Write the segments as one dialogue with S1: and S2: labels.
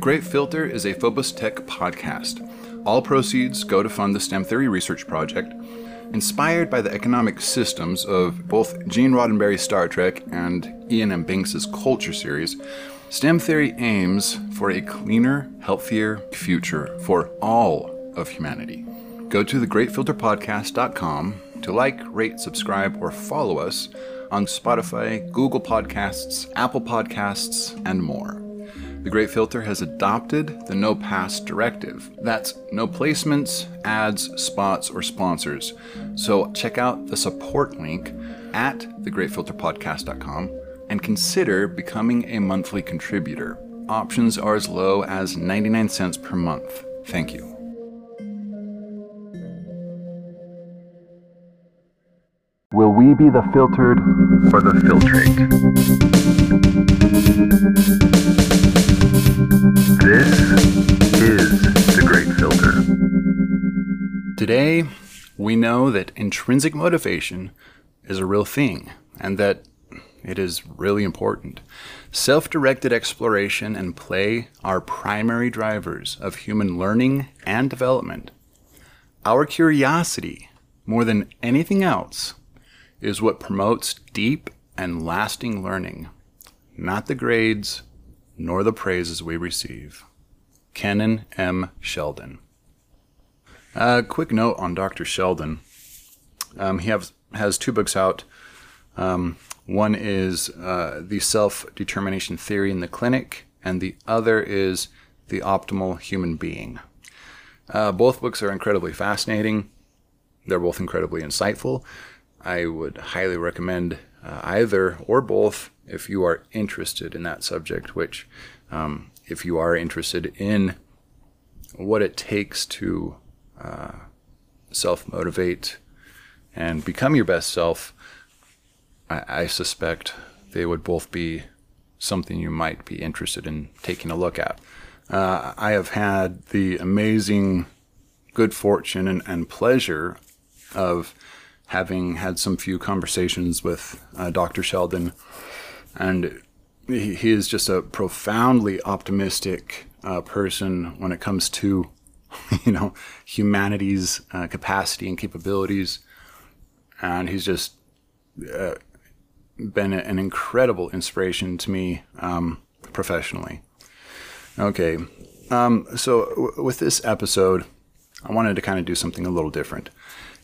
S1: Great Filter is a Phobos Tech podcast. All proceeds go to fund the STEM Theory Research Project, inspired by the economic systems of both Gene Roddenberry's Star Trek and Iain M. Banks' Culture series. STEM theory aims for a cleaner, healthier future for all of humanity. Go to thegreatfilterpodcast.com to like, rate, subscribe, or follow us on Spotify, Google Podcasts, Apple Podcasts, and more. The Great Filter has adopted the No Pass directive. That's no placements, ads, spots, or sponsors. So check out the support link at thegreatfilterpodcast.com and consider becoming a monthly contributor. Options are as low as 99 cents per month. Thank you. Will we be the filtered or the filtrate? Today, we know that intrinsic motivation is a real thing and that it is really important. Self directed exploration and play are primary drivers of human learning and development. Our curiosity, more than anything else, is what promotes deep and lasting learning, not the grades nor the praises we receive. Kennon M. Sheldon. A uh, quick note on Dr. Sheldon. Um, he have, has two books out. Um, one is uh, The Self Determination Theory in the Clinic, and the other is The Optimal Human Being. Uh, both books are incredibly fascinating. They're both incredibly insightful. I would highly recommend uh, either or both if you are interested in that subject, which, um, if you are interested in what it takes to uh, self motivate and become your best self, I, I suspect they would both be something you might be interested in taking a look at. Uh, I have had the amazing good fortune and, and pleasure of having had some few conversations with uh, Dr. Sheldon, and he, he, is just a profoundly optimistic uh, person when it comes to, you know, humanity's uh, capacity and capabilities, and he's just uh, been an incredible inspiration to me um, professionally. Okay, um, so w- with this episode, I wanted to kind of do something a little different.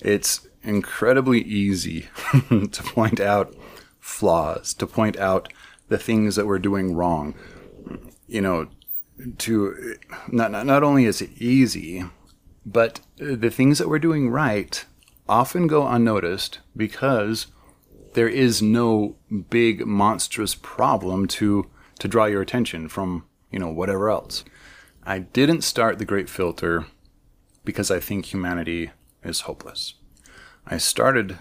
S1: It's incredibly easy to point out flaws, to point out the things that we're doing wrong. You know, to not, not, not only is it easy, but the things that we're doing right often go unnoticed because there is no big monstrous problem to to draw your attention from, you know, whatever else. I didn't start the Great Filter because I think humanity is hopeless. I started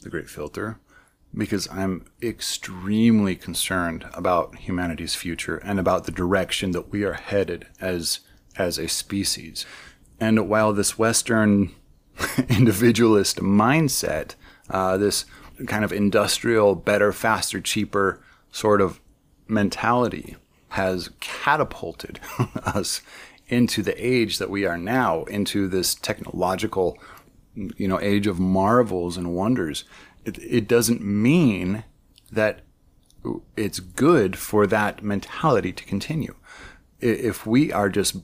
S1: the Great Filter because I'm extremely concerned about humanity's future and about the direction that we are headed as as a species. And while this Western individualist mindset, uh, this kind of industrial, better, faster, cheaper sort of mentality, has catapulted us into the age that we are now, into this technological you know age of marvels and wonders it, it doesn't mean that it's good for that mentality to continue if we are just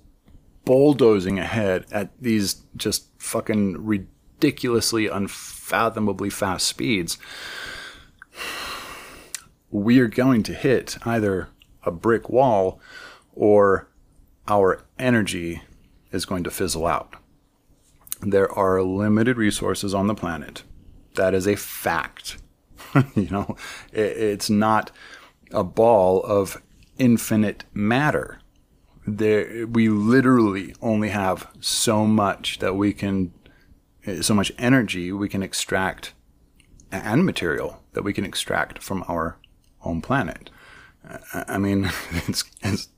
S1: bulldozing ahead at these just fucking ridiculously unfathomably fast speeds we are going to hit either a brick wall or our energy is going to fizzle out there are limited resources on the planet. That is a fact. you know, it, it's not a ball of infinite matter. There, we literally only have so much that we can, eh, so much energy we can extract and material that we can extract from our home planet. I mean, it's, it's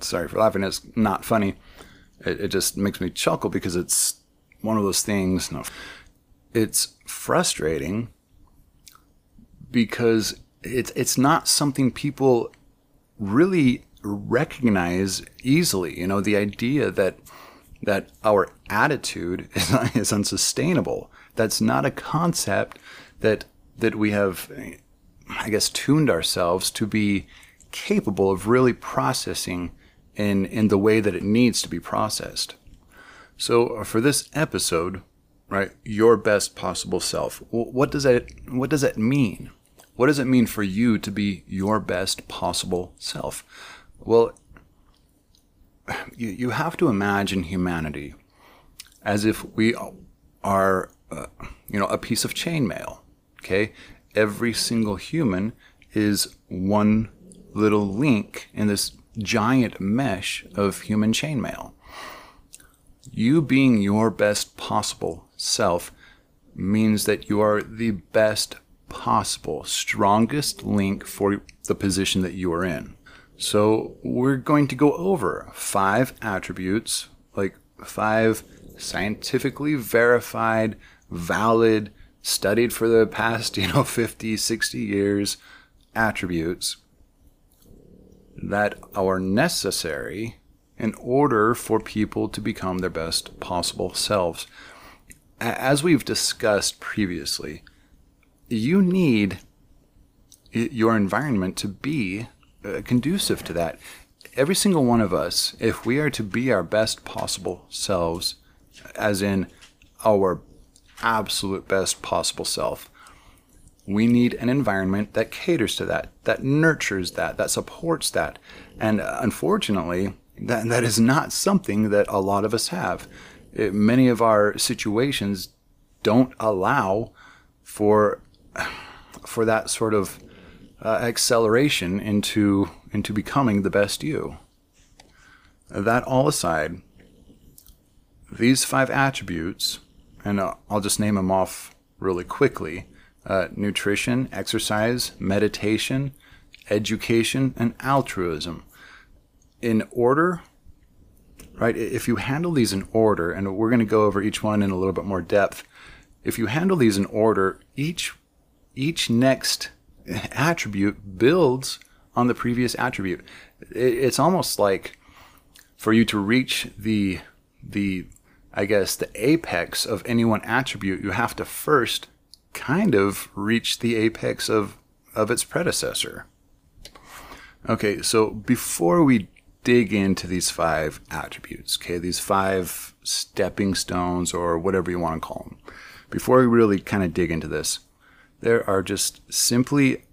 S1: sorry for laughing. It's not funny. It, it just makes me chuckle because it's one of those things. It's frustrating because it's it's not something people really recognize easily. You know, the idea that that our attitude is, is unsustainable. That's not a concept that that we have, I guess, tuned ourselves to be capable of really processing in in the way that it needs to be processed. So uh, for this episode, right, your best possible self. What does that what does that mean? What does it mean for you to be your best possible self? Well, you, you have to imagine humanity as if we are, uh, you know, a piece of chainmail. Okay, every single human is one little link in this giant mesh of human chainmail. You being your best possible self means that you are the best possible, strongest link for the position that you are in. So we're going to go over five attributes, like five scientifically verified, valid, studied for the past, you know, 50, 60 years attributes that are necessary in order for people to become their best possible selves. As we've discussed previously, you need your environment to be uh, conducive to that. Every single one of us, if we are to be our best possible selves, as in our absolute best possible self, we need an environment that caters to that, that nurtures that, that supports that. And uh, unfortunately, that, that is not something that a lot of us have. It, many of our situations don't allow for for that sort of uh, acceleration into into becoming the best you. That all aside, these five attributes, and I'll just name them off really quickly: uh, nutrition, exercise, meditation, education, and altruism. In order, right? If you handle these in order, and we're going to go over each one in a little bit more depth. If you handle these in order, each each next attribute builds on the previous attribute. It's almost like for you to reach the the I guess the apex of any one attribute, you have to first kind of reach the apex of of its predecessor. Okay, so before we dig into these five attributes, okay, these five stepping stones or whatever you want to call them, before we really kind of dig into this, there are just simply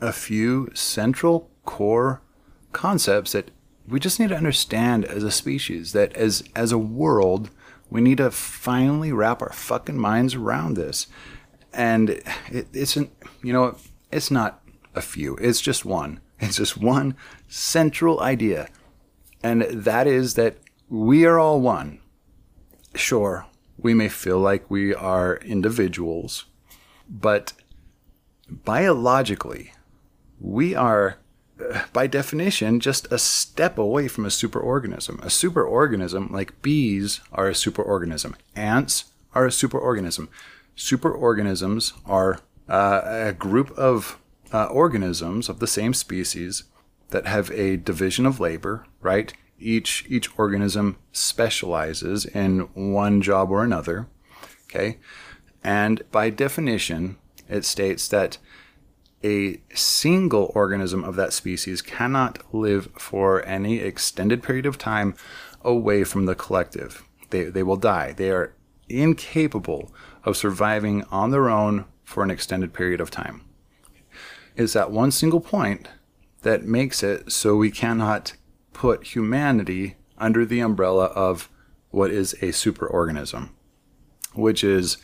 S1: a few central core concepts that we just need to understand as a species, that as, as a world, we need to finally wrap our fucking minds around this. And it, it's, an, you know, it's not a few, it's just one. It's just one central idea. And that is that we are all one. Sure, we may feel like we are individuals, but biologically, we are, uh, by definition, just a step away from a superorganism. A superorganism, like bees, are a superorganism. Ants are a superorganism. Superorganisms are uh, a group of uh, organisms of the same species that have a division of labor, right? Each each organism specializes in one job or another. Okay, and by definition, it states that a single organism of that species cannot live for any extended period of time away from the collective. They, they will die. They are incapable of surviving on their own for an extended period of time. It's that one single point that makes it so we cannot put humanity under the umbrella of what is a superorganism, which is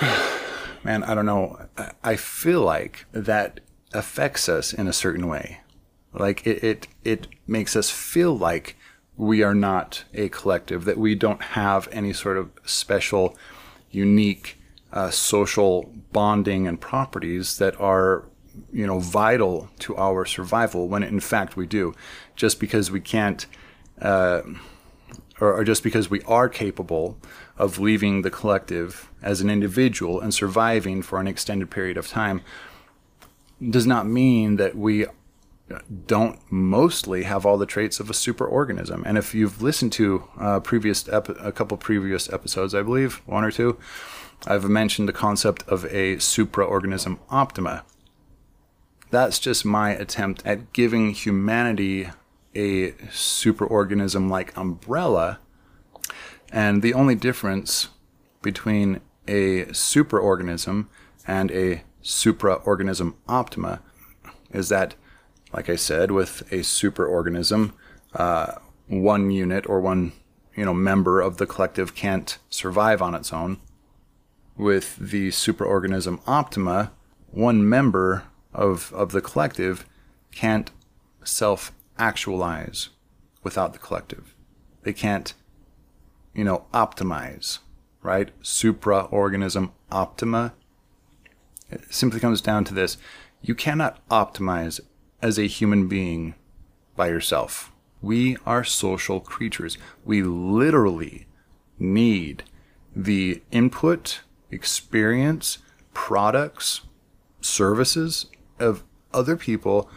S1: man, I don't know. I feel like that affects us in a certain way. Like it, it, it makes us feel like we are not a collective, that we don't have any sort of special, unique uh, social bonding and properties that are, you know, vital to our survival. When in fact we do, just because we can't. Uh, or, or just because we are capable of leaving the collective as an individual and surviving for an extended period of time does not mean that we don't mostly have all the traits of a superorganism. And if you've listened to uh, previous epi- a couple previous episodes, I believe one or two, I've mentioned the concept of a supraorganism optima. That's just my attempt at giving humanity a superorganism like umbrella. And the only difference between a superorganism and a supraorganism optima is that, like I said, with a superorganism, uh, one unit or one you know member of the collective can't survive on its own. With the supraorganism optima, one member of, of the collective can't self actualize without the collective. They can't, you know, optimize, right? Supraorganism optima. It simply comes down to this you cannot optimize as a human being by yourself. We are social creatures. We literally need the input, experience, products, services of other people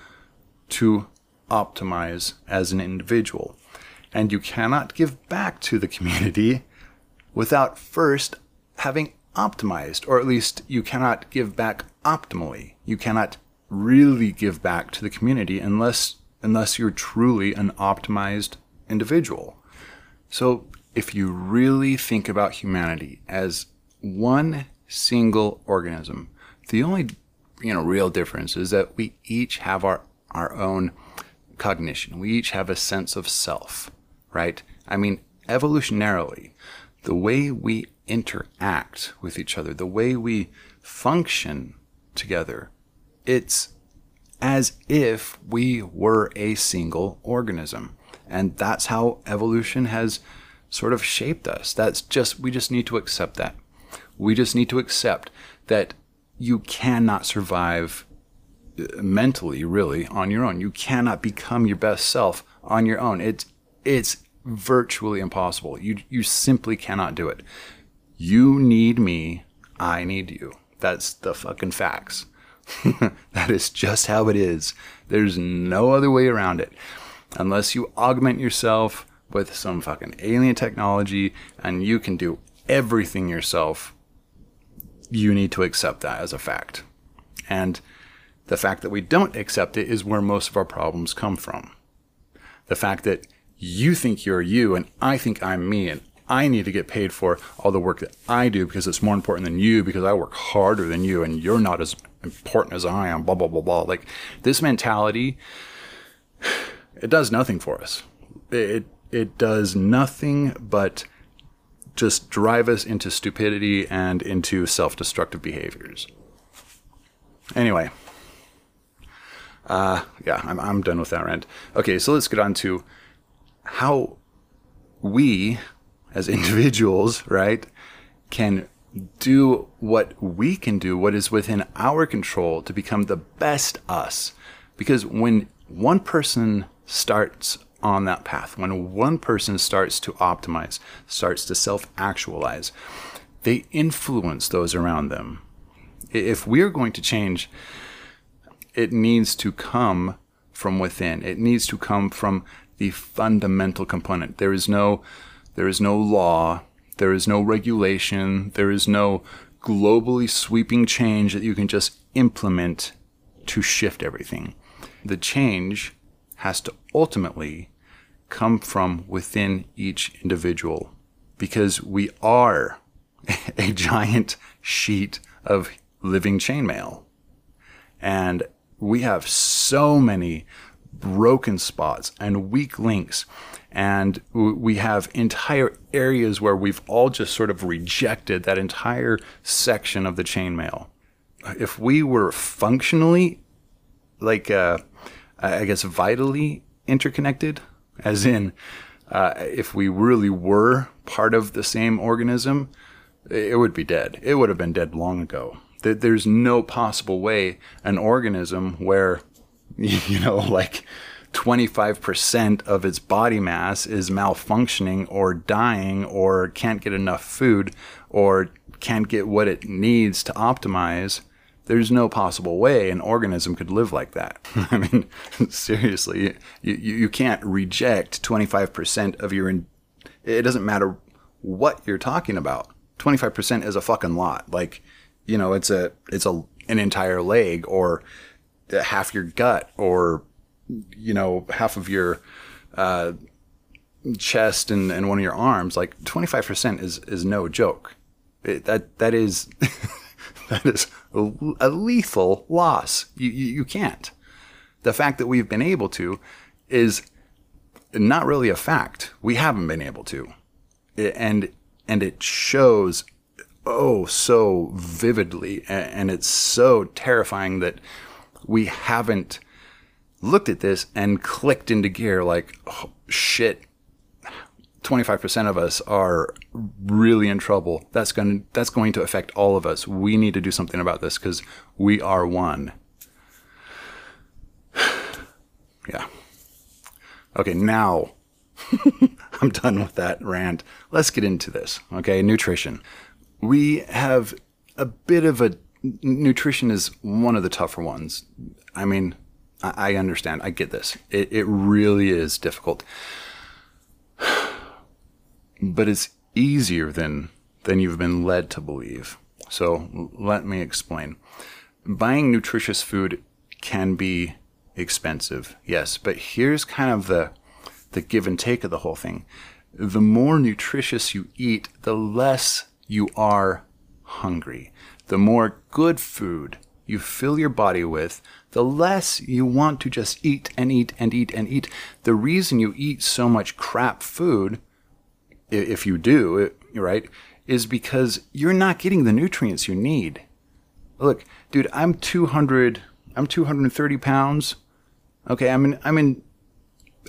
S1: to optimize as an individual. And you cannot give back to the community without first having optimized, or at least you cannot give back optimally. You cannot really give back to the community unless unless you're truly an optimized individual. So if you really think about humanity as one single organism, the only you know real difference is that we each have our our own cognition. We each have a sense of self, right? I mean, evolutionarily, the way we interact with each other, the way we function together, it's as if we were a single organism. And that's how evolution has sort of shaped us. That's just, we just need to accept that. We just need to accept that you cannot survive uh, mentally really on your own. You cannot become your best self on your own. It's it's virtually impossible. You you simply cannot do it. You need me, I need you. That's the fucking facts. that is just how it is. There's no other way around it. Unless you augment yourself with some fucking alien technology and you can do everything yourself, you need to accept that as a fact. And the fact that we don't accept it is where most of our problems come from. The fact that you think you're you and I think I'm me and I need to get paid for all the work that I do because it's more important than you because I work harder than you and you're not as important as I am, blah, blah, blah, blah. Like this mentality, it does nothing for us. It, it does nothing but just drive us into stupidity and into self destructive behaviors. Anyway, uh, yeah, I'm, I'm done with that rant. Okay, so let's get on to how we, as individuals, right, can do what we can do, what is within our control to become the best us. Because when one person starts on that path, when one person starts to optimize, starts to self actualize, they influence those around them. If we're going to change it needs to come from within. It needs to come from the fundamental component. There is no there is no law, there is no regulation, there is no globally sweeping change that you can just implement to shift everything. The change has to ultimately come from within each individual because we are a giant sheet of living chainmail. And we have so many broken spots and weak links. And we have entire areas where we've all just sort of rejected that entire section of the chainmail. If we were functionally, like, uh, I guess, vitally interconnected, as in, uh, if we really were part of the same organism, it would be dead. It would have been dead long ago there's no possible way an organism where you know like 25% of its body mass is malfunctioning or dying or can't get enough food or can't get what it needs to optimize There's no possible way an organism could live like that. I mean, seriously, you, you, can't reject 25% of your. In- it doesn't matter what you're talking about. 25% is a fucking lot. Like, you know, it's a it's a an entire leg or half your gut or you know half of your uh, chest and, and one of your arms. Like 25% is is no joke. It, that that is that is a, lethal loss. You, you you can't. The fact that we've been able to is not really a fact. We haven't been able to, and and it shows oh so vividly, and it's so terrifying that we haven't looked at this and clicked into gear like oh, shit 25% of us are really in trouble that's going to, that's going to affect all of us we need to do something about this cuz we are one yeah okay now I'm done with that rant let's get into this okay nutrition we have a bit of a nutrition is one of the tougher ones I mean I, understand. I get this. It, it really is difficult. But it's easier than, than you've been led to believe. So let me explain. Buying nutritious food can be expensive, yes, but here's kind of the, the give and take of the whole thing. The more nutritious you eat, the less you are hungry. The more good food you fill your body with, the less you want to just eat and eat and eat and eat. The reason you eat so much crap food, if you do, right, is because you're not getting the nutrients you need. Look, dude, I'm 200, I'm 230 pounds. Okay, I'm in, I'm in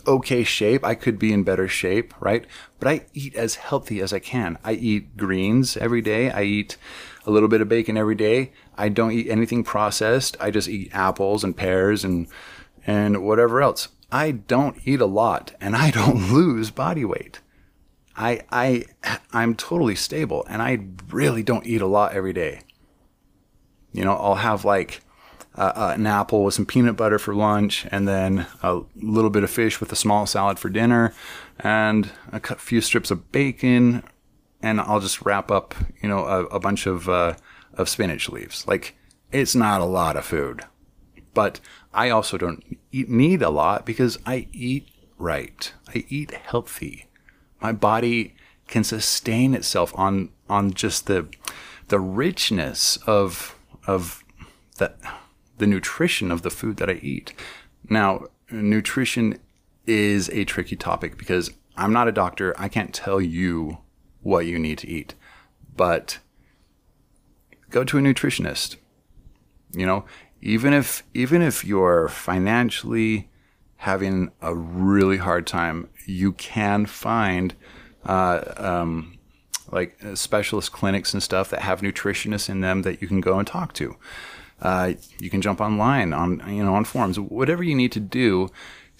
S1: okay shape. I could be in better shape, right? But I eat as healthy as I can. I eat greens every day. I eat a little bit of bacon every day. I don't eat anything processed. I just eat apples and pears and and whatever else. I don't eat a lot and I don't lose body weight. I I I'm totally stable and I really don't eat a lot every day. You know, I'll have like uh, uh, an apple with some peanut butter for lunch, and then a little bit of fish with a small salad for dinner, and a few strips of bacon, and I'll just wrap up, you know, a, a bunch of uh, of spinach leaves. Like it's not a lot of food, but I also don't eat, need a lot because I eat right. I eat healthy. My body can sustain itself on on just the the richness of of that the nutrition of the food that I eat. Now, nutrition is a tricky topic because I'm not a doctor. I can't tell you what you need to eat. But go to a nutritionist. You know, even if even if you're financially having a really hard time, you can find uh, um, like specialist clinics and stuff that have nutritionists in them that you can go and talk to. Uh, you can jump online on you know on forums, whatever you need to do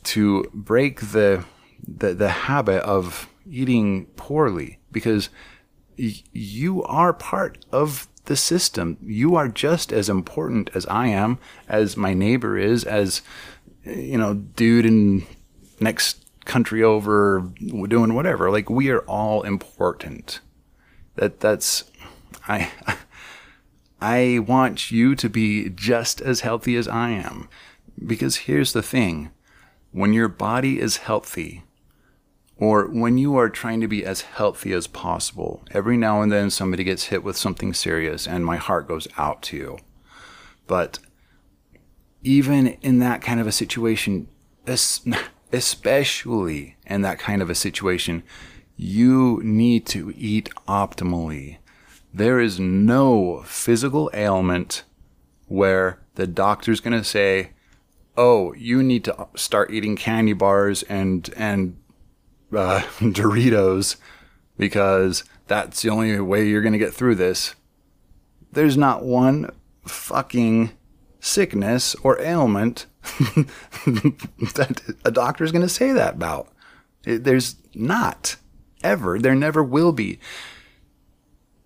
S1: to break the the, the habit of eating poorly because y- you are part of the system. You are just as important as I am, as my neighbor is, as you know, dude in next country over doing whatever. Like we are all important. That that's I I want you to be just as healthy as I am. Because here's the thing when your body is healthy, or when you are trying to be as healthy as possible, every now and then somebody gets hit with something serious and my heart goes out to you. But even in that kind of a situation, especially in that kind of a situation, you need to eat optimally. There is no physical ailment where the doctor's going to say, "Oh, you need to start eating candy bars and and uh, Doritos because that's the only way you're going to get through this." There's not one fucking sickness or ailment that a doctor is going to say that about. There's not ever. There never will be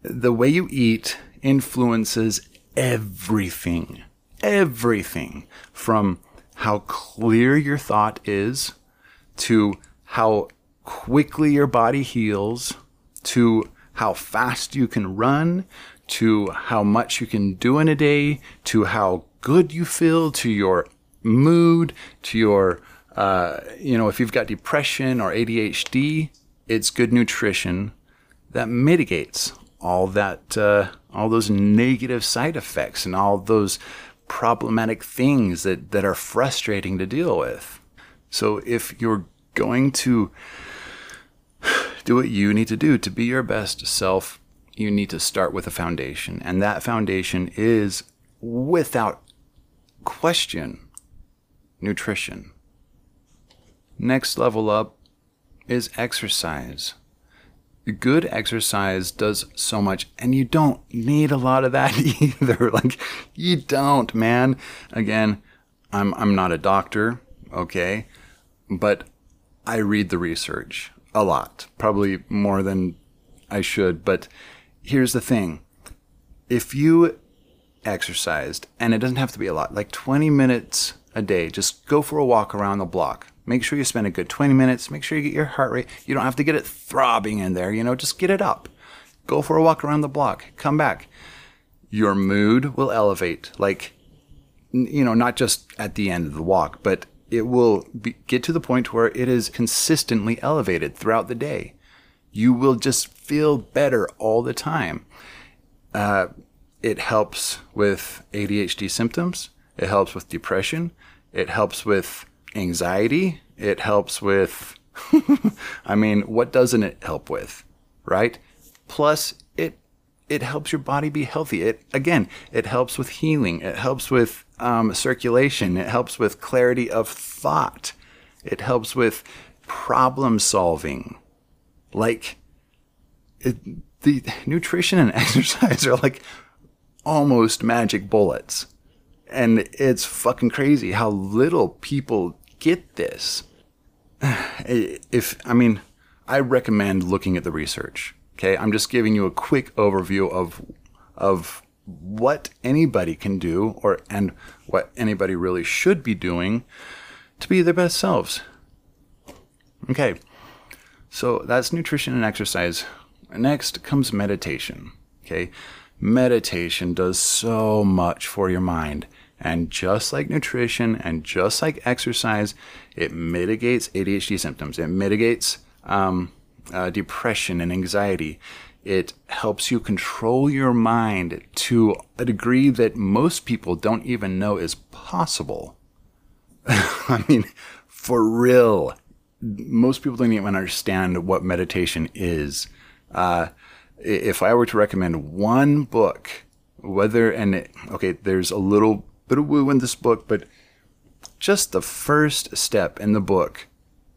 S1: the way you eat influences everything, everything from how clear your thought is to how quickly your body heals to how fast you can run to how much you can do in a day to how good you feel to your mood to your uh, you know if you've got depression or adhd it's good nutrition that mitigates all that uh, all those negative side effects and all those problematic things that, that are frustrating to deal with so if you're going to do what you need to do to be your best self, you need to start with a foundation. And that foundation is, without question, nutrition. Next level up is exercise. Good exercise does so much, and you don't need a lot of that either. like, you don't, man. Again, I'm, I'm not a doctor, okay? But I read the research a lot, probably more than I should. But here's the thing if you exercised, and it doesn't have to be a lot, like 20 minutes a day, just go for a walk around the block. Make sure you spend a good 20 minutes. Make sure you get your heart rate. You don't have to get it throbbing in there, you know, just get it up. Go for a walk around the block. Come back. Your mood will elevate. Like, you know, not just at the end of the walk, but it will be, get to the point where it is consistently elevated throughout the day. You will just feel better all the time. Uh, it helps with ADHD symptoms. It helps with depression. It helps with anxiety. It helps with, I mean, what doesn't it help with, right? Plus, it it helps your body be healthy. It again, it helps with healing. It helps with um, circulation. It helps with clarity of thought. It helps with problem solving. Like it, the nutrition and exercise are like almost magic bullets. And it's fucking crazy how little people get this. If I mean, I recommend looking at the research. Okay, I'm just giving you a quick overview of of what anybody can do or and what anybody really should be doing to be their best selves. Okay. So that's nutrition and exercise. Next comes meditation. Okay? Meditation does so much for your mind. And just like nutrition and just like exercise, it mitigates ADHD symptoms. It mitigates um, uh, depression and anxiety. It helps you control your mind to a degree that most people don't even know is possible. I mean, for real, most people don't even understand what meditation is. Uh, if I were to recommend one book, whether, and it, okay, there's a little bit of woo in this book, but just the first step in the book,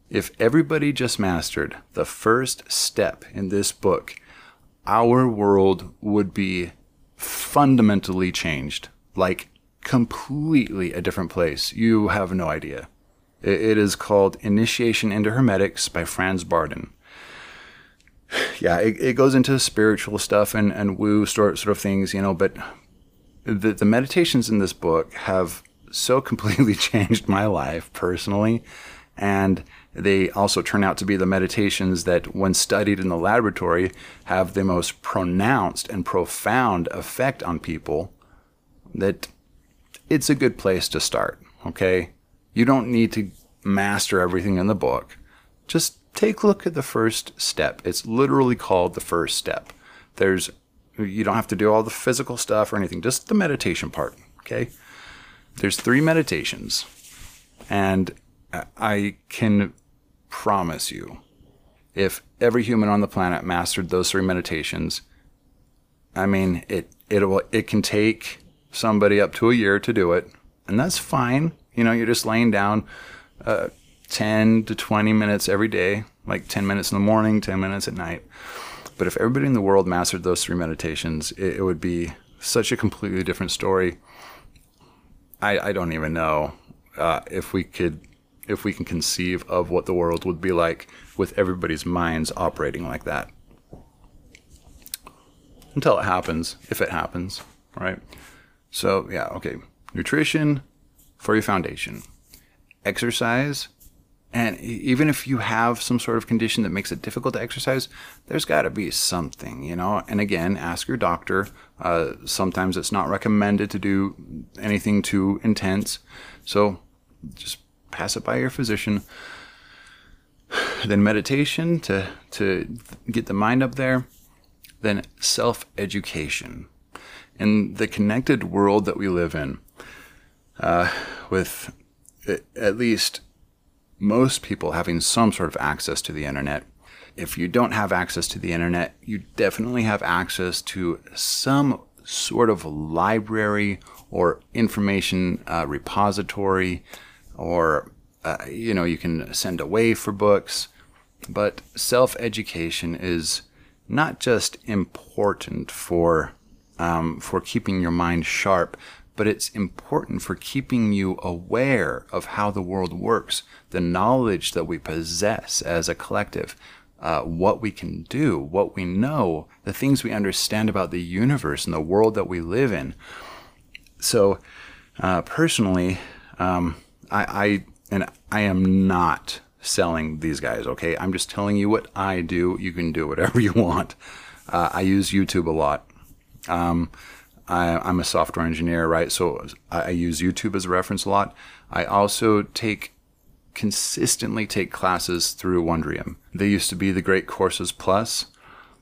S1: if everybody just mastered the first step in this book, our world would be fundamentally changed, like completely a different place. You have no idea. It is called Initiation into Hermetics by Franz Bardon. Yeah, it, it goes into spiritual stuff and, and woo sort, sort of things, you know, but the, the meditations in this book have so completely changed my life personally. And they also turn out to be the meditations that, when studied in the laboratory, have the most pronounced and profound effect on people. That it's a good place to start, okay? You don't need to master everything in the book. Just take a look at the first step. It's literally called the first step. There's you don't have to do all the physical stuff or anything, just the meditation part, okay? There's three meditations. And I can promise you, if every human on the planet mastered those three meditations, I mean, it it will it can take somebody up to a year to do it, and that's fine. You know, you're just laying down uh, 10 to 20 minutes every day, like 10 minutes in the morning, 10 minutes at night. But if everybody in the world mastered those three meditations, it, it would be such a completely different story. I, I don't even know uh, if we could if we can conceive of what the world would be like with everybody's minds operating like that. Until it happens, if it happens, right? So, yeah, okay. Nutrition for your foundation, exercise. And even if you have some sort of condition that makes it difficult to exercise, there's got to be something, you know? And again, ask your doctor. Uh, sometimes it's not recommended to do anything too intense. So just pass it by your physician. Then meditation to, to get the mind up there. Then self education. In the connected world that we live in, uh, with at least most people having some sort of access to the internet. If you don't have access to the internet, you definitely have access to some sort of library or information uh, repository, or uh, you know, you can send away for books. But self education is not just important for um, for keeping your mind sharp, but it's important for keeping you aware of how the world works, the knowledge that we possess as a collective, uh, what we can do, what we know, the things we understand about the universe and the world that we live in. So, uh, personally, um, I, I and I am not selling these guys. Okay, I'm just telling you what I do. You can do whatever you want. Uh, I use YouTube a lot. Um, I, am a software engineer, right? So I, I use YouTube as a reference a lot. I also take consistently take classes through Wondrium. They used to be the Great Courses Plus.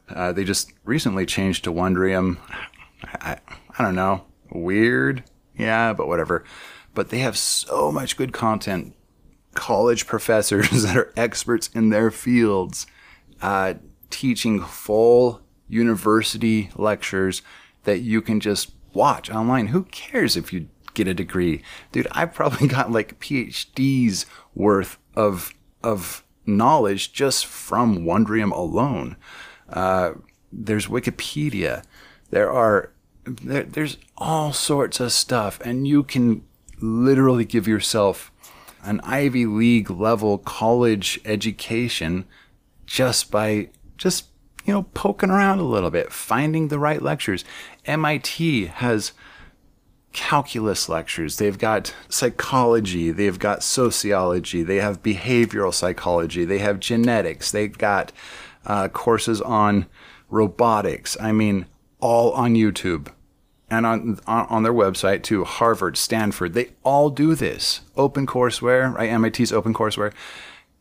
S1: Uh, they just recently changed to Wondrium. I, I don't know, weird, yeah, but whatever. But they have so much good content. College professors that are experts in their fields, uh, teaching full university lectures that you can just watch online. Who cares if you get a degree? Dude, I've probably got like PhDs worth of of knowledge just from Wondrium alone. Uh, there's Wikipedia. There are there, there's all sorts of stuff, and you can literally give yourself an Ivy League level college education just by just you know, poking around a little bit, finding the right lectures. MIT has calculus lectures, they've got psychology, they've got sociology, they have behavioral psychology, they have genetics, they've got uh, courses on robotics. I mean, all on YouTube and on, on their website too. Harvard, Stanford, they all do this. OpenCourseWare, right? MIT's OpenCourseWare.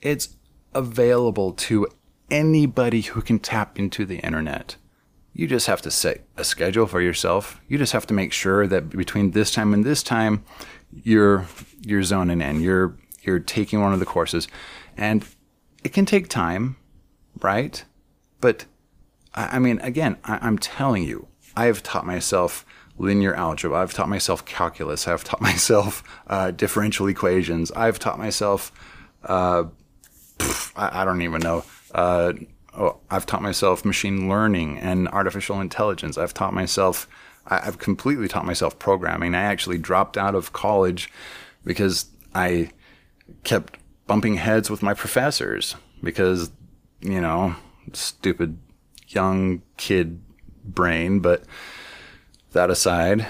S1: It's available to anybody who can tap into the internet. You just have to set a schedule for yourself. You just have to make sure that between this time and this time, you're you're zoning in. You're you're taking one of the courses, and it can take time, right? But I, I mean, again, I, am telling you, I have taught myself linear algebra. I've taught myself calculus. I've taught myself uh, differential equations. I've taught myself. Uh, pff, I, I don't even know uh, oh, I've taught myself machine learning and artificial intelligence. I've taught myself, I've completely taught myself programming. I actually dropped out of college because I kept bumping heads with my professors because, you know, stupid young kid brain. But that aside,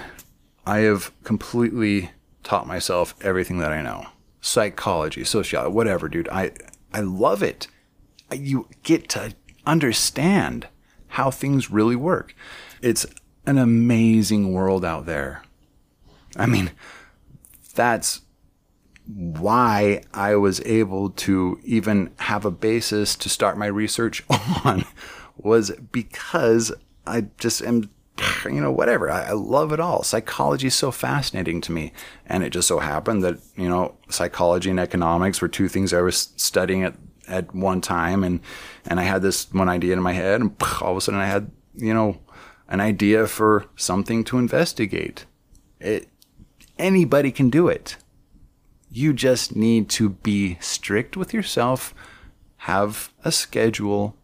S1: I have completely taught myself everything that I know psychology, sociology, whatever, dude. I, I love it you get to understand how things really work. It's an amazing world out there. I mean, that's why I was able to even have a basis to start my research on was because I just am, you know, whatever. I, I, love it all. Psychology is so fascinating to me. And it just so happened that, you know, psychology and economics were two things I was studying at at one time and and I had this one idea in my head and all of a sudden I had you know an idea for something to investigate. It anybody can do it. You just need to be strict with yourself have a schedule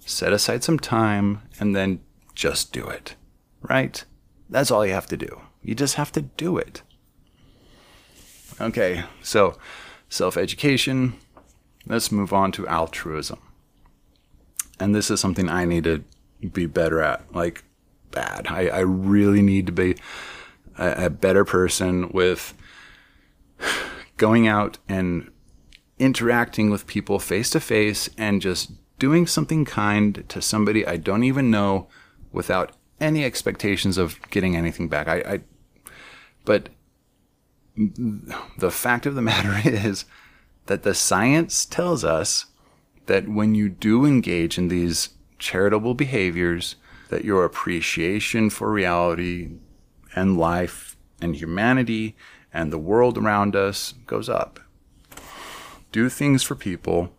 S1: set aside some time and then just do it right? That's all you have to do. You just have to do it. Okay so self education Let's move on to altruism. And this is something I need to be better at, like bad. I, I really need to be a, a better person with going out and interacting with people face to face and just doing something kind to somebody I don't even know without any expectations of getting anything back. I, I but the fact of the matter is that the science tells us that when you do engage in these charitable behaviors, that your appreciation for reality and life and humanity and the world around us goes up. Do things for people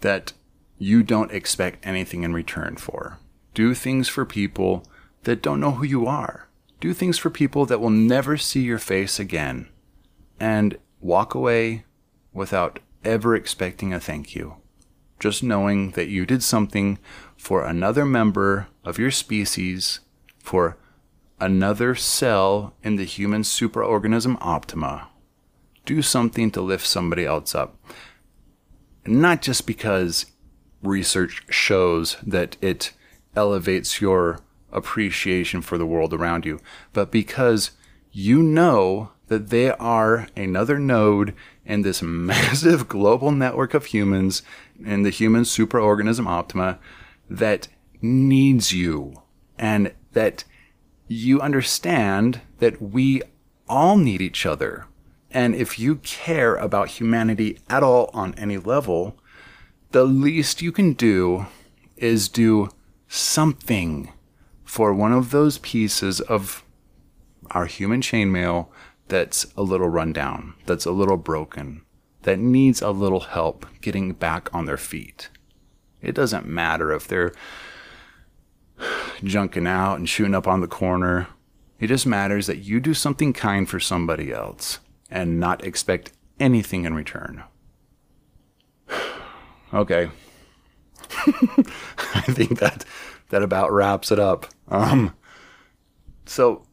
S1: that you don't expect anything in return for. Do things for people that don't know who you are. Do things for people that will never see your face again. And walk away without ever expecting a thank you. Just knowing that you did something for another member of your species, for another cell in the human supraorganism Optima. Do something to lift somebody else up. Not just because research shows that it elevates your appreciation for the world around you, but because you know that they are another node in this massive global network of humans and the human supraorganism Optima that needs you and that you understand that we all need each other. And if you care about humanity at all on any level, the least you can do is do something for one of those pieces of our human chainmail that's a little rundown, that's a little broken, that needs a little help getting back on their feet. It doesn't matter if they're junking out and shooting up on the corner. It just matters that you do something kind for somebody else and not expect anything in return. okay. I think that that about wraps it up. Um, so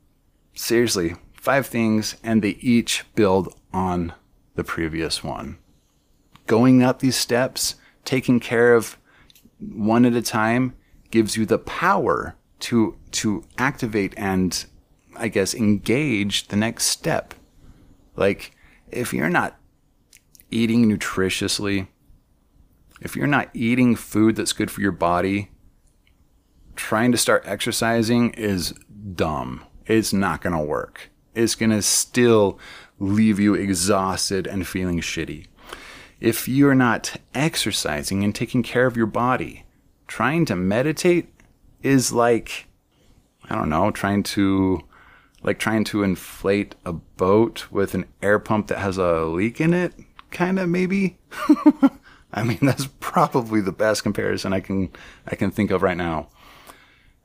S1: seriously, five things, and they each build on the previous one. Going up these steps, taking care of one at a time, gives you the power to to activate and I guess engage the next step. Like if you're not eating nutritiously, if you're not eating food that's good for your body, trying to start exercising is dumb. It's not going to work is going to still leave you exhausted and feeling shitty. If you're not exercising and taking care of your body, trying to meditate is like, I don't know, trying to, like trying to inflate a boat with an air pump that has a leak in it, kind of maybe. I mean, that's probably the best comparison I can I can think of right now.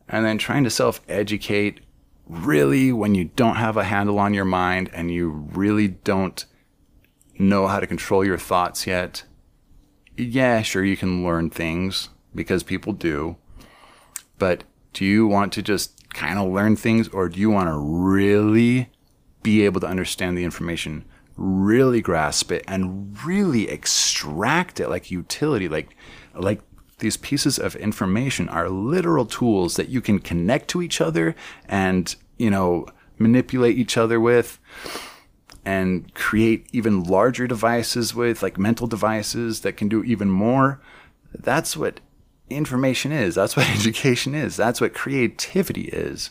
S1: And then trying to self-educate really, when you don't have a handle on your mind and you really don't know how to control your thoughts yet, yeah, sure, you can learn things because people do. But do you want to just kind of learn things or do you want to really be able to understand the information, really grasp it and really extract it like utility, like, like these pieces of information are literal tools that you can connect to each other and, you know, manipulate each other with and create even larger devices with, like mental devices that can do even more. That's what information is. That's what education is. That's what creativity is.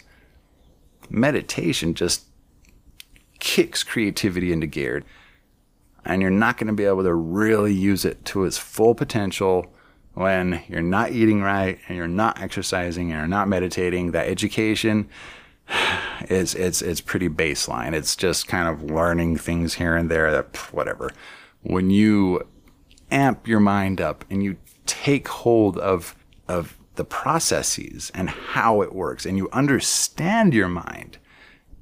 S1: Meditation just kicks creativity into gear. And you're not going to be able to really use it to its full potential when you're not eating right and you're not exercising and you're not meditating, that education is it's it's pretty baseline. It's just kind of learning things here and there that whatever. When you amp your mind up and you take hold of of the processes and how it works and you understand your mind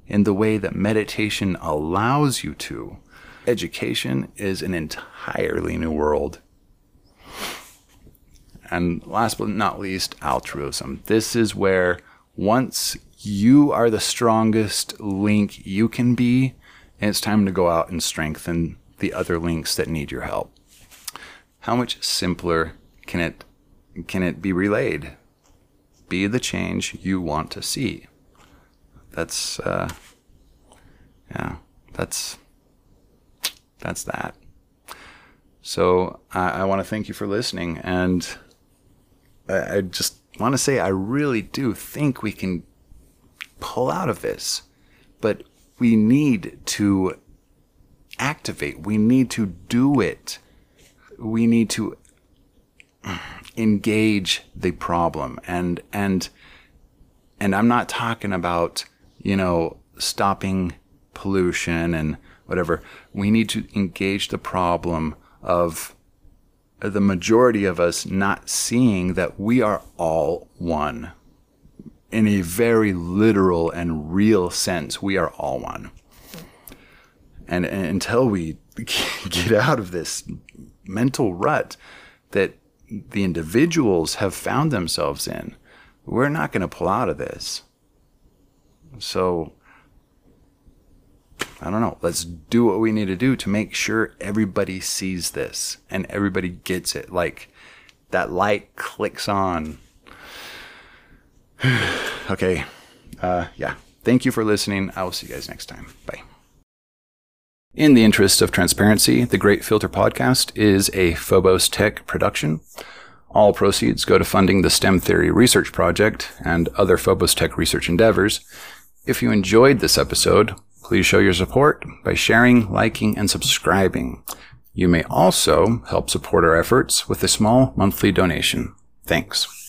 S1: in the way that meditation allows you to, education is an entirely new world. And last but not least, altruism. This is where once you are the strongest link you can be, and it's time to go out and strengthen the other links that need your help. How much simpler can it can it be relayed? Be the change you want to see. That's uh, yeah, that's that's that. So I, I want to thank you for listening, and I, I just want to say I really do think we can pull out of this, but we need to activate. We need to do it. We need to engage the problem and and and I'm not talking about, you know, stopping pollution and whatever. We need to engage the problem of the majority of us not seeing that we are all one. In a very literal and real sense, we are all one. And, and until we get out of this mental rut that the individuals have found themselves in, we're not going to pull out of this. So, I don't know. Let's do what we need to do to make sure everybody sees this and everybody gets it. Like that light clicks on. okay. Uh, yeah. Thank you for listening. I will see you guys next time. Bye. In the interest of transparency, the Great Filter Podcast is a Phobos Tech production. All proceeds go to funding the STEM Theory Research Project and other Phobos Tech research endeavors. If you enjoyed this episode, please show your support by sharing, liking, and subscribing. You may also help support our efforts with a small monthly donation. Thanks.